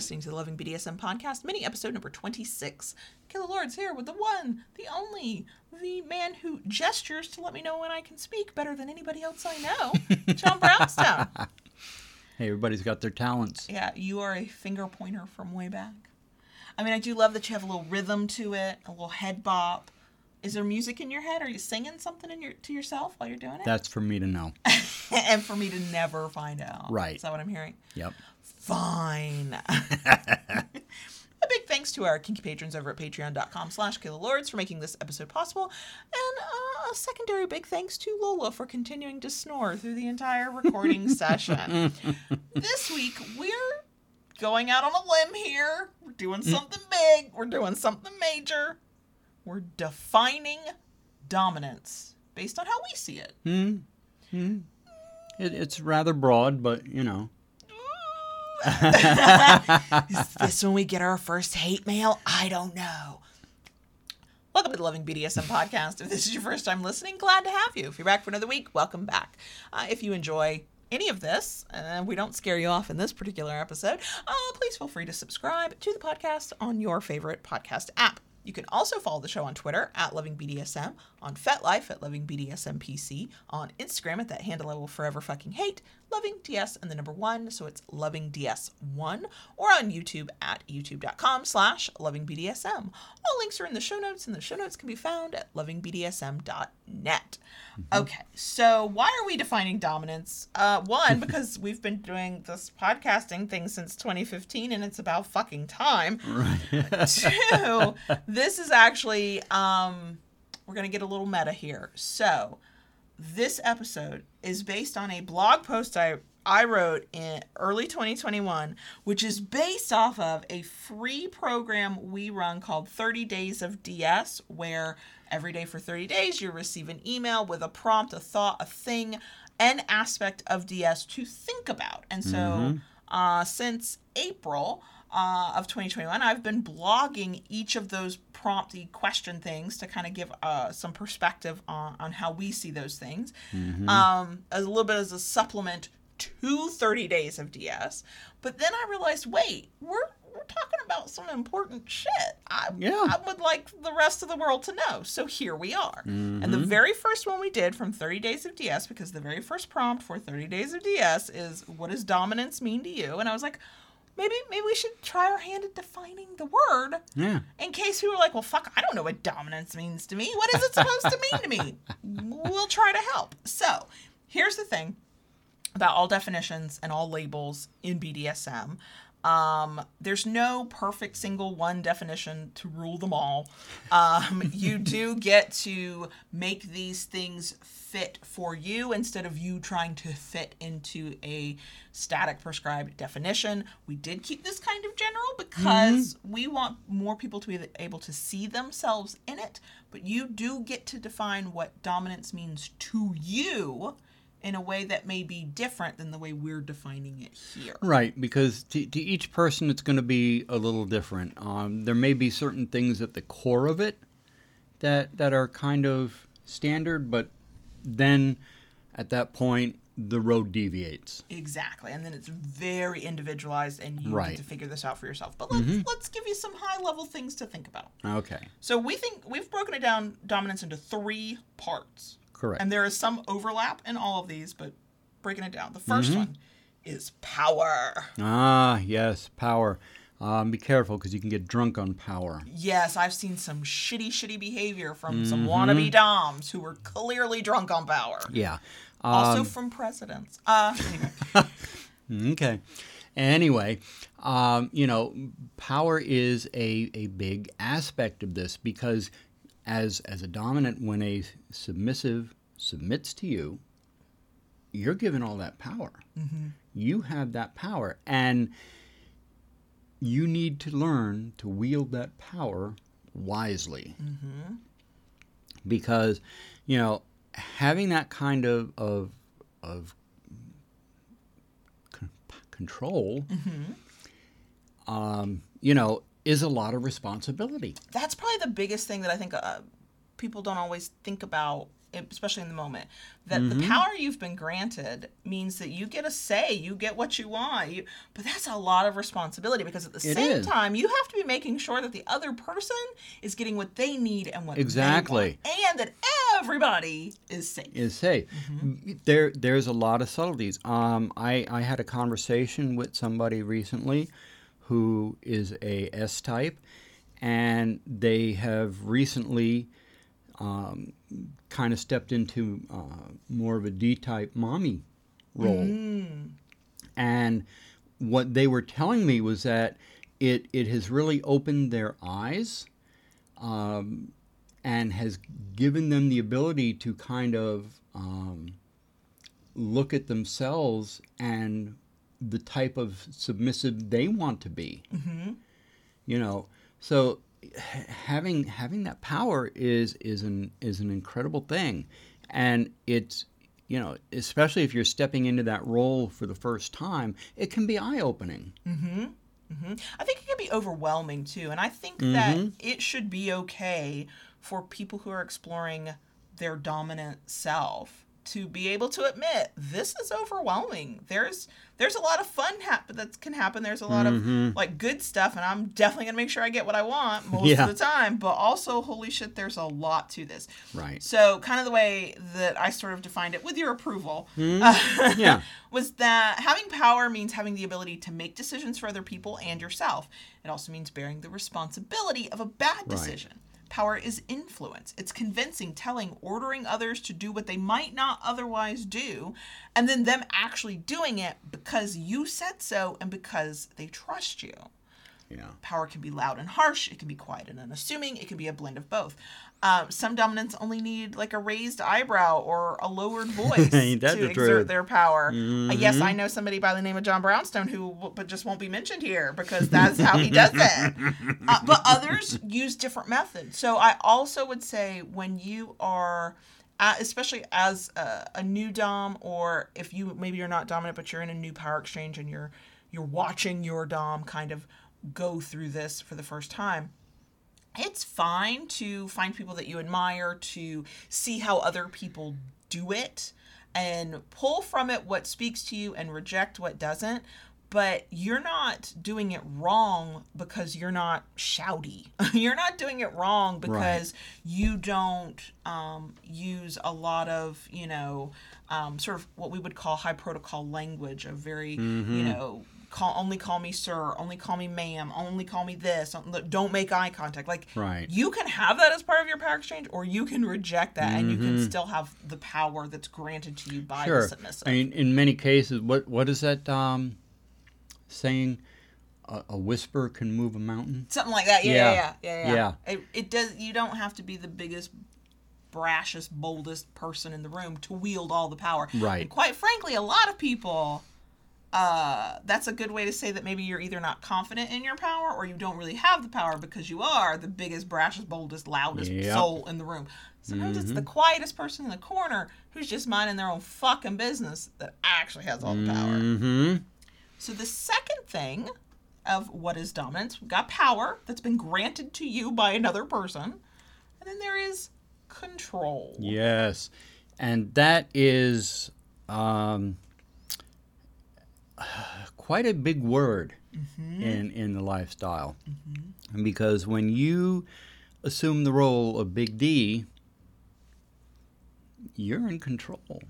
listening to the Loving BDSM podcast, mini episode number 26. Kayla Lords here with the one, the only, the man who gestures to let me know when I can speak better than anybody else I know, John Brownstone. Hey, everybody's got their talents. Yeah, you are a finger pointer from way back. I mean, I do love that you have a little rhythm to it, a little head bop. Is there music in your head? Are you singing something in your to yourself while you're doing it? That's for me to know. and for me to never find out. Right. Is that what I'm hearing? Yep. Fine. a big thanks to our kinky patrons over at patreon.com slash lords for making this episode possible. And uh, a secondary big thanks to Lola for continuing to snore through the entire recording session. this week, we're going out on a limb here. We're doing something big. We're doing something major. We're defining dominance based on how we see it. It, it's rather broad, but you know. Is this when we get our first hate mail? I don't know. Welcome to the Loving BDSM podcast. If this is your first time listening, glad to have you. If you're back for another week, welcome back. Uh, if you enjoy any of this, and we don't scare you off in this particular episode, uh, please feel free to subscribe to the podcast on your favorite podcast app. You can also follow the show on Twitter at LovingBDSM, on FetLife at LovingBDSMPC, on Instagram at that handle I will forever fucking hate, Loving DS and the number one, so it's Loving DS1, or on YouTube at youtube.com slash LovingBDSM. All links are in the show notes, and the show notes can be found at LovingBDSM.net. Okay, so why are we defining dominance? Uh, one, because we've been doing this podcasting thing since 2015, and it's about fucking time. Two, this is actually um we're gonna get a little meta here. So this episode is based on a blog post I I wrote in early 2021, which is based off of a free program we run called 30 Days of DS, where every day for 30 days you receive an email with a prompt, a thought, a thing, an aspect of DS to think about. And so uh, since April uh, of 2021, I've been blogging each of those prompty question things to kind of give uh, some perspective on, on how we see those things. Um, as a little bit as a supplement to 30 days of DS. But then I realized, wait, we're we're talking about some important shit. I, Yeah. I would like the rest of the world to know. So here we are. And the very first one we did from 30 Days of DS, because the very first prompt for 30 Days of DS is, what does dominance mean to you? And I was like, maybe maybe we should try our hand at defining the word Yeah. in case people are like, well, fuck, I don't know what dominance means to me. What is it supposed to mean to me? We'll try to help. So here's the thing about all definitions and all labels in BDSM. Um, there's no perfect single one definition to rule them all. Um, you do get to make these things fit for you instead of you trying to fit into a static prescribed definition. We did keep this kind of general because we want more people to be able to see themselves in it, but you do get to define what dominance means to you in a way that may be different than the way we're defining it here. Right, because to, to each person it's going to be a little different. Um, there may be certain things at the core of it that that are kind of standard, but then at that point the road deviates. Exactly. And then it's very individualized and you Right. get to figure this out for yourself. But let's let's give you some high level things to think about. Okay, So we think we've broken it down dominance into three parts. Correct. And there is some overlap in all of these, but breaking it down. The 1st one is power. ah, yes, power. Um, be careful because you can get drunk on power. Yes, I've seen some shitty, shitty behavior from some wannabe DOMs who were clearly drunk on power. Yeah. Also from presidents. Uh, anyway. Okay. Anyway, um, you know, power is a, a big aspect of this because as as a dominant, when a submissive submits to you, you're given all that power. Mm-hmm. You have that power, and you need to learn to wield that power wisely. Mm-hmm. Because, you know, having that kind of of of con- control, mm-hmm. um, you know, is a lot of responsibility. that's probably the biggest thing that I think uh, people don't always think about especially in the moment, that the power you've been granted means that you get a say, you get what you want. You, but that's a lot of responsibility because at the It same is. time, you have to be making sure that the other person is getting what they need and what they Exactly. and that everybody is safe. is safe. There, there's a lot of subtleties. Um, I, I had a conversation with somebody recently who is a S type, and they have recently um, kind of stepped into uh, more of a D type mommy role. And what they were telling me was that it, it has really opened their eyes um, and has given them the ability to kind of um, look at themselves and the type of submissive they want to be. Mm-hmm. You know, so having having that power is is an is an incredible thing, and it's you know especially if you're stepping into that role for the first time, it can be eye opening. Mm-hmm. Mm-hmm. I think it can be overwhelming too. And I think mm-hmm. that it should be okay for people who are exploring their dominant self to be able to admit this is overwhelming. There's there's a lot of fun hap- that can happen. There's a lot of mm-hmm. like good stuff, and I'm definitely gonna make sure I get what I want most Yeah. of the time. But also, holy shit, there's a lot to this. Right. So, kind of the way that I sort of defined it, with your approval, mm-hmm. uh, Yeah. was that having power means having the ability to make decisions for other people and yourself. It also means bearing the responsibility of a bad decision. Power is influence. It's convincing, telling, ordering others to do what they might not otherwise do, and then them actually doing it because you said so and because they trust you. Yeah. Power can be loud and harsh. It can be quiet and unassuming. It can be a blend of both. Um, some dominants only need like a raised eyebrow or a lowered voice to exert their power. Uh, yes, I know somebody by the name of John Brownstone who, w- but just won't be mentioned here because that's how he does it. Uh, but others use different methods. So I also would say when you are especially as a, a new dom or if you maybe you're not dominant but you're in a new power exchange and you're you're watching your dom kind of go through this for the first time it's fine to find people that you admire to see how other people do it and pull from it what speaks to you and reject what doesn't. But you're not doing it wrong because you're not shouty. You're not doing it wrong because you don't um, use a lot of you know um, sort of what we would call high protocol language of very you know call only call me sir only call me ma'am only call me this don't make eye contact like Right. you can have that as part of your power exchange or you can reject that and you can still have the power that's granted to you by the Sure. submissive I mean, in many cases, what what is that um, saying? A, a whisper can move a mountain. something like that yeah Yeah. yeah yeah yeah, Yeah. It, it does you don't have to be the biggest brashest boldest person in the room to wield all the power Right. and quite frankly a lot of people uh, that's a good way to say that maybe you're either not confident in your power or you don't really have the power because you are the biggest, brashest, boldest, loudest Yep. soul in the room. Sometimes it's the quietest person in the corner who's just minding their own fucking business that actually has all the power. Mm-hmm. So the second thing of what is dominance, we've got power that's been granted to you by another person, and then there is control. Yes, and that is um, quite a big word mm-hmm. in in the lifestyle, mm-hmm. because when you assume the role of Big D, you're in control,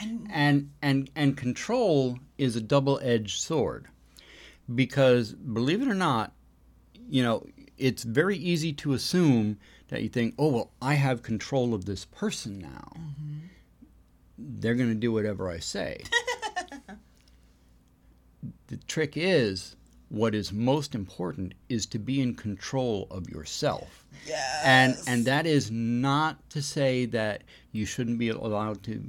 And and and and control is a double-edged sword, because believe it or not, you know it's very easy to assume that you think, oh well, I have control of this person now. Mm-hmm. They're going to do whatever I say. the trick is, what is most important is to be in control of yourself. yes. And and that is not to say that you shouldn't be allowed to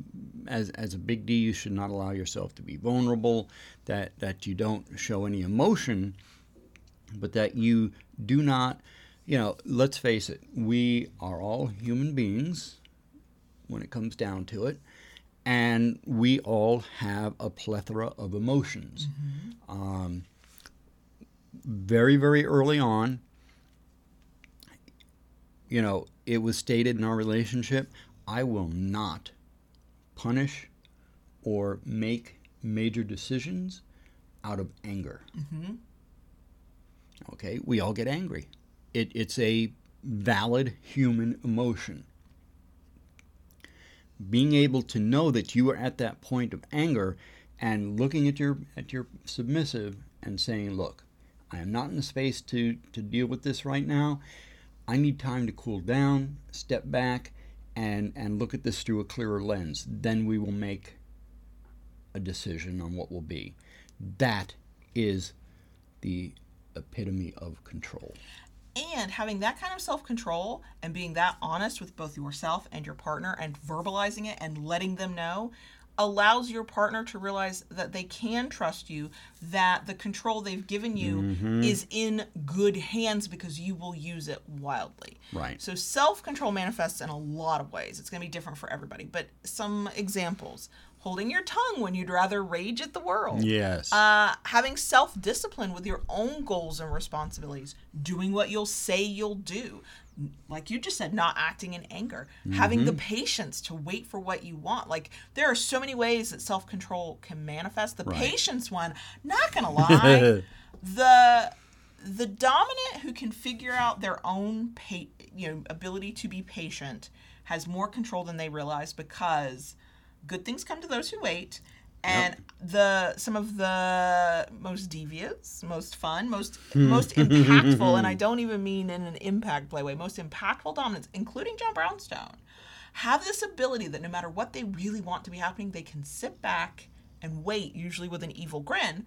as as a big D you should not allow yourself to be vulnerable, that that you don't show any emotion, but that you do not, you know, let's face it, we are all human beings when it comes down to it. And we all have a plethora of emotions. Um, very, very early on, you know, it was stated in our relationship, I will not punish or make major decisions out of anger. Mm-hmm. Okay, we all get angry. It, it's a valid human emotion. Being able to know that you are at that point of anger and looking at your at your submissive and saying, "Look, I am not in the space to to deal with this right now. I need time to cool down, step back, and and look at this through a clearer lens. Then we will make a decision on what will be." That is the epitome of control. And having that kind of self control and being that honest with both yourself and your partner and verbalizing it and letting them know allows your partner to realize that they can trust you, that the control they've given you Mm-hmm. is in good hands because you will use it wildly. Right. So self control manifests in a lot of ways. It's going to be different for everybody. But some examples holding your tongue when you'd rather rage at the world. Yes. Uh, having self discipline with your own goals and responsibilities, doing what you'll say you'll do. Like you just said, not acting in anger, having Mm-hmm. the patience to wait for what you want. Like there are so many ways that self control can manifest. The Right. patience one, not gonna lie, the the dominant who can figure out their own pa- you know ability to be patient has more control than they realize because good things come to those who wait. And the some of the most devious most fun most hmm. most impactful and i don't even mean in an impact play way most impactful dominants including john brownstone have this ability that no matter what they really want to be happening they can sit back and wait usually with an evil grin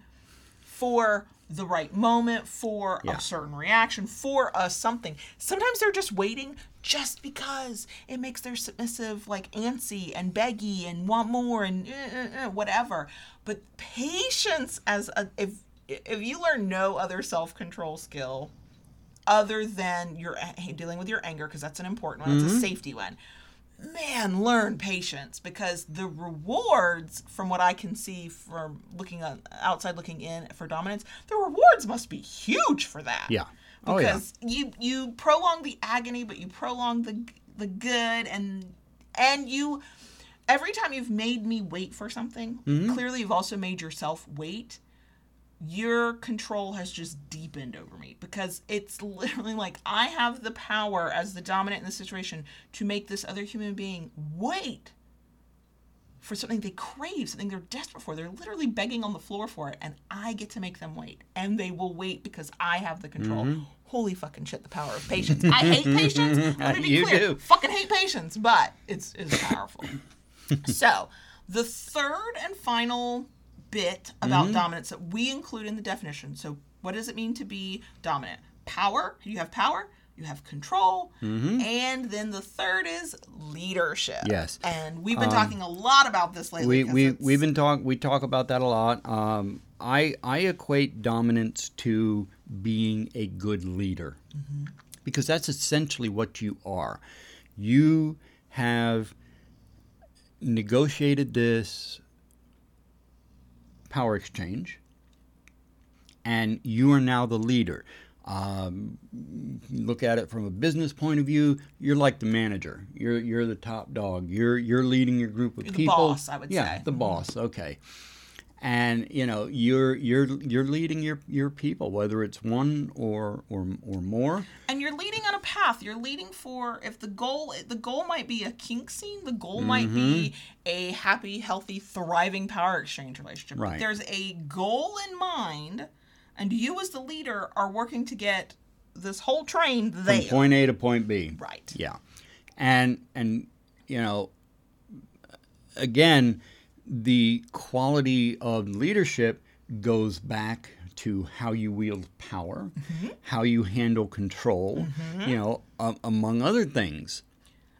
for the right moment, for Yeah. a certain reaction, for a something. Sometimes they're just waiting just because it makes their submissive like antsy and beggy and want more and uh, uh, whatever. But patience as a if if you learn no other self control skill other than your dealing with your anger because that's an important one, it's a safety one man, learn patience because the rewards, from what I can see from looking on, outside, looking in for dominance, the rewards must be huge for that. Yeah. Oh, yeah. Because you you prolong the agony, but you prolong the the good, and and you every time you've made me wait for something, Mm-hmm. clearly you've also made yourself wait your control has just deepened over me because it's literally like I have the power as the dominant in the situation to make this other human being wait for something they crave, something they're desperate for. They're literally begging on the floor for it, and I get to make them wait. And they will wait because I have the control. Mm-hmm. Holy fucking shit, the power of patience. I hate patience. Let me be You clear. do. Fucking hate patience, but it's, it's powerful. so, the third and final bit about Mm-hmm. dominance that we include in the definition. So, what does it mean to be dominant? Power. You have power. You have control, and then the third is leadership. Mm-hmm. Yes. Um, and we've been talking a lot about this lately. we we it's- we've been talk we talk about that a lot. Um, I I equate dominance to being a good leader because that's essentially what you are. You have negotiated this power exchange, and you are now the leader. Um, look at it from a business point of view, you're like the manager. You're you're the top dog. You're you're leading your group of You're the people. boss, I would yeah, say. the boss. Okay. And you know you're you're you're leading your your people, whether it's one or or or more. and you're leading on a path you're leading for if the goal the goal might be a kink scene the goal might be Mm-hmm. a happy healthy thriving power exchange relationship Right. there's a goal in mind and you as the leader are working to get this whole train there From point A to point B. right Yeah, and and you know, again, the quality of leadership goes back to how you wield power, Mm-hmm. how you handle control, you know, among other things.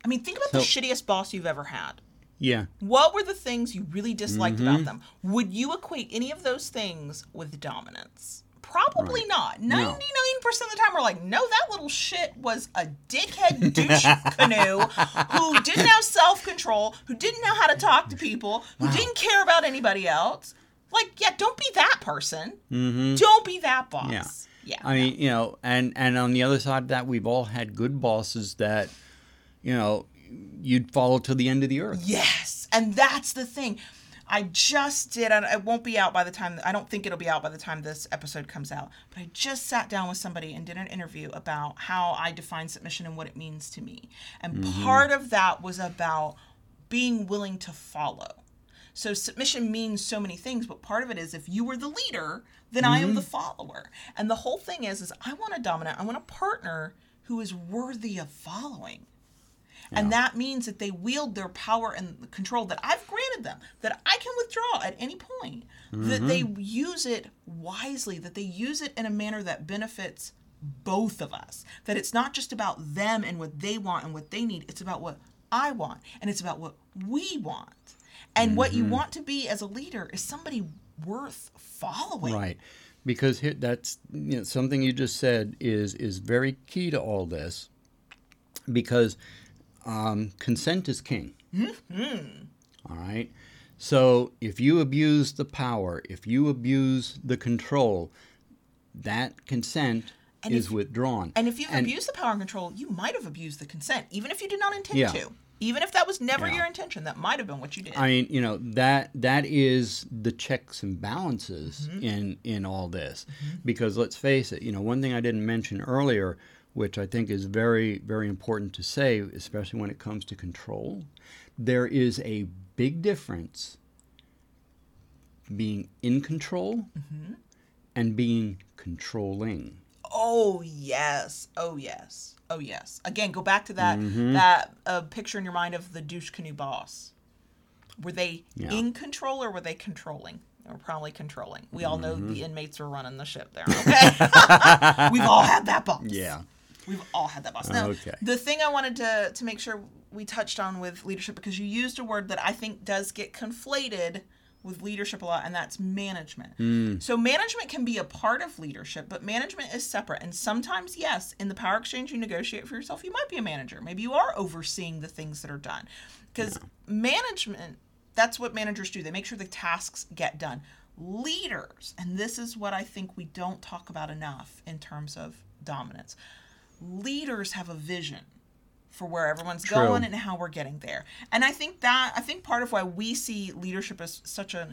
i mean think about the shittiest boss you've ever had Yeah, what were the things you really disliked Mm-hmm. about them would you equate any of those things with dominance Probably not. 99% of the time, we're like, no, that little shit was a dickhead douche canoe who didn't have self control, who didn't know how to talk to people, who didn't care about anybody else. Like, yeah, don't be that person. Mm-hmm. Don't be that boss. Yeah. Yeah. I mean, you know, and and on the other side of that, we've all had good bosses that, you know, you'd follow to the end of the earth. Yes, and that's the thing. I just did, and it won't be out by the time, I don't think it'll be out by the time this episode comes out, but I just sat down with somebody and did an interview about how I define submission and what it means to me. And mm-hmm. part of that was about being willing to follow. So submission means so many things, but part of it is if you were the leader, then I am the mm-hmm. follower. And the whole thing is is I want a dominant, I want a partner who is worthy of following. And that means that they wield their power and control that I've granted them, that I can withdraw at any point, that they mm-hmm. use it wisely, that they use it in a manner that benefits both of us. That it's not just about them and what they want and what they need, it's about what I want and it's about what we want. And what you mm-hmm. want to be as a leader is somebody worth following. Right. Because here, that's you know, something you just said is is very key to all this. Because um, consent is king. Mm-hmm. All right. So if you abuse the power, if you abuse the control, that consent And is if- withdrawn. And if you abuse the power and control, you might have abused the consent, even if you did not intend Yeah. to. Even if that was never Yeah. your intention, that might have been what you did. I mean, you know that that is the checks and balances Mm-hmm. in in all this, because let's face it. You know, one thing I didn't mention earlier, which I think is very very important to say, especially when it comes to control, there is a big difference being in control Mm-hmm. and being controlling. Oh yes. Oh yes. Oh yes. Again, go back to that Mm-hmm. that uh, picture in your mind of the douche canoe boss. Were they Yeah. in control or were they controlling? They were probably controlling. We all know Mm-hmm. the inmates were running the ship there. Okay, we've all had that boss. Yeah. We've all had that boss. Now, Okay. the thing I wanted to to make sure we touched on with leadership because you used a word that I think does get conflated with leadership a lot, and that's management. Hmm. So management can be a part of leadership, but management is separate. And sometimes, yes, in the power exchange you negotiate for yourself, you might be a manager. Maybe you are overseeing the things that are done. Because management, that's what managers do. They make sure the tasks get done. Leaders, and this is what I think we don't talk about enough in terms of dominance leaders have a vision for where everyone's True. going and how we're getting there. And I think that I think part of why we see leadership as such a,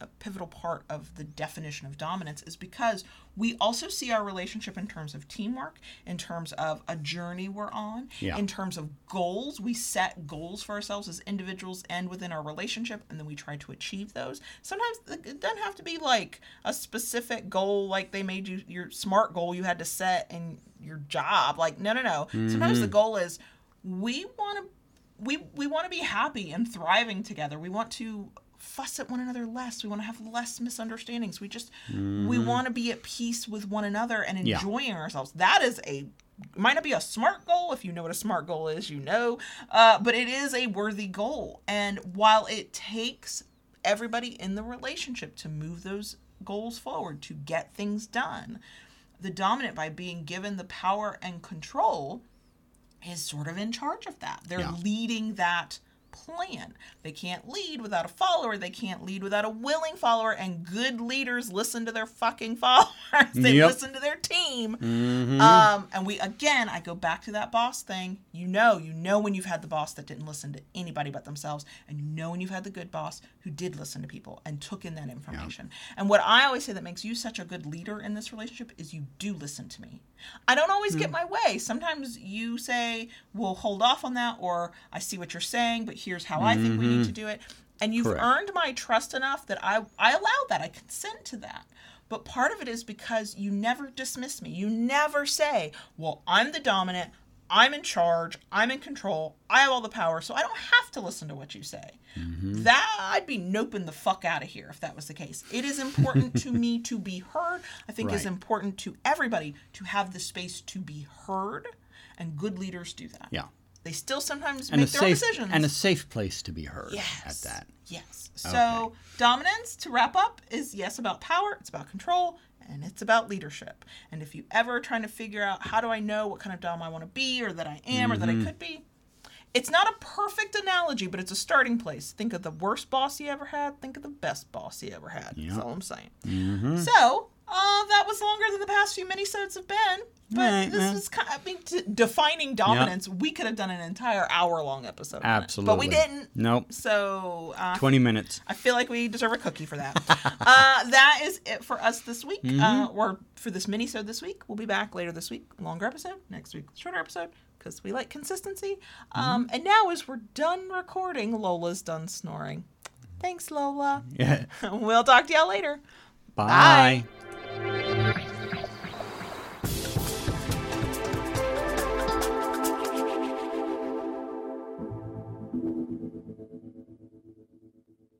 a pivotal part of the definition of dominance is because we also see our relationship in terms of teamwork, in terms of a journey we're on, Yeah. in terms of goals. We set goals for ourselves as individuals and within our relationship, and then we try to achieve those. Sometimes it doesn't have to be like a specific goal, like they made you your smart goal you had to set in your job. Like, no, no, no. Sometimes the mm-hmm. goal is we want to we we want to be happy and thriving together. We want to fuss at one another less. We want to have less misunderstandings. We just we want to be at peace with one another and Yeah. enjoying ourselves. That is a might not be a smart goal. If you know what a smart goal is, you know. Uh, but it is a worthy goal. And while it takes everybody in the relationship to move those goals forward, to get things done, the dominant, by being given the power and control, is sort of in charge of that. They're Yeah. leading that plan. They can't lead without a follower. They can't lead without a willing follower. And good leaders listen to their fucking followers. they Yep. listen to their team. Um, and we again, I go back to that boss thing. You know, you know when you've had the boss that didn't listen to anybody but themselves, and you know when you've had the good boss who did listen to people and took in that information. And what I always say that makes you such a good leader in this relationship is you do listen to me. I don't always Hmm. get my way. Sometimes you say, "We'll hold off on that," or "I see what you're saying, but here's how I think we need to do it." And you've Mm-hmm. Correct. earned my trust enough that I I allow that. I consent to that. But part of it is because you never dismiss me. You never say, "Well, I'm the dominant. I'm in charge. I'm in control. I have all the power, so I don't have to listen to what you say." Mm-hmm. That I'd be noping the fuck out of here if that was the case. It is important to me to be heard. I think it's important to everybody to have the space to be heard, and good leaders do that. Yeah. They still sometimes And make their own safe decisions. and a safe place to be heard Yes. at that. Yes. So Okay. dominance, to wrap up, is yes about power, it's about control, and it's about leadership. And if you ever trying to figure out how do I know what kind of dom I want to be or that I am or that Mm-hmm. I could be, it's not a perfect analogy, but it's a starting place. Think of the worst boss you ever had. Think of the best boss you ever had. That's all I'm saying. Mm-hmm. So uh, that was longer than the past few minisodes have been. But Right, this yeah. was kind of, I mean, t- defining dominance. We could have done an entire hour long episode. Absolutely. but we didn't. Nope. So uh, 20 minutes. I feel like we deserve a cookie for that. uh, that is it for us this week, Mm-hmm. uh, or for this mini-sode this week. We'll be back later this week, longer episode. Next week, shorter episode, because we like consistency. Um, Mm-hmm. and now, as we're done recording, Lola's done snoring. Thanks, Lola. Yeah. we'll talk to y'all later. Bye. Bye.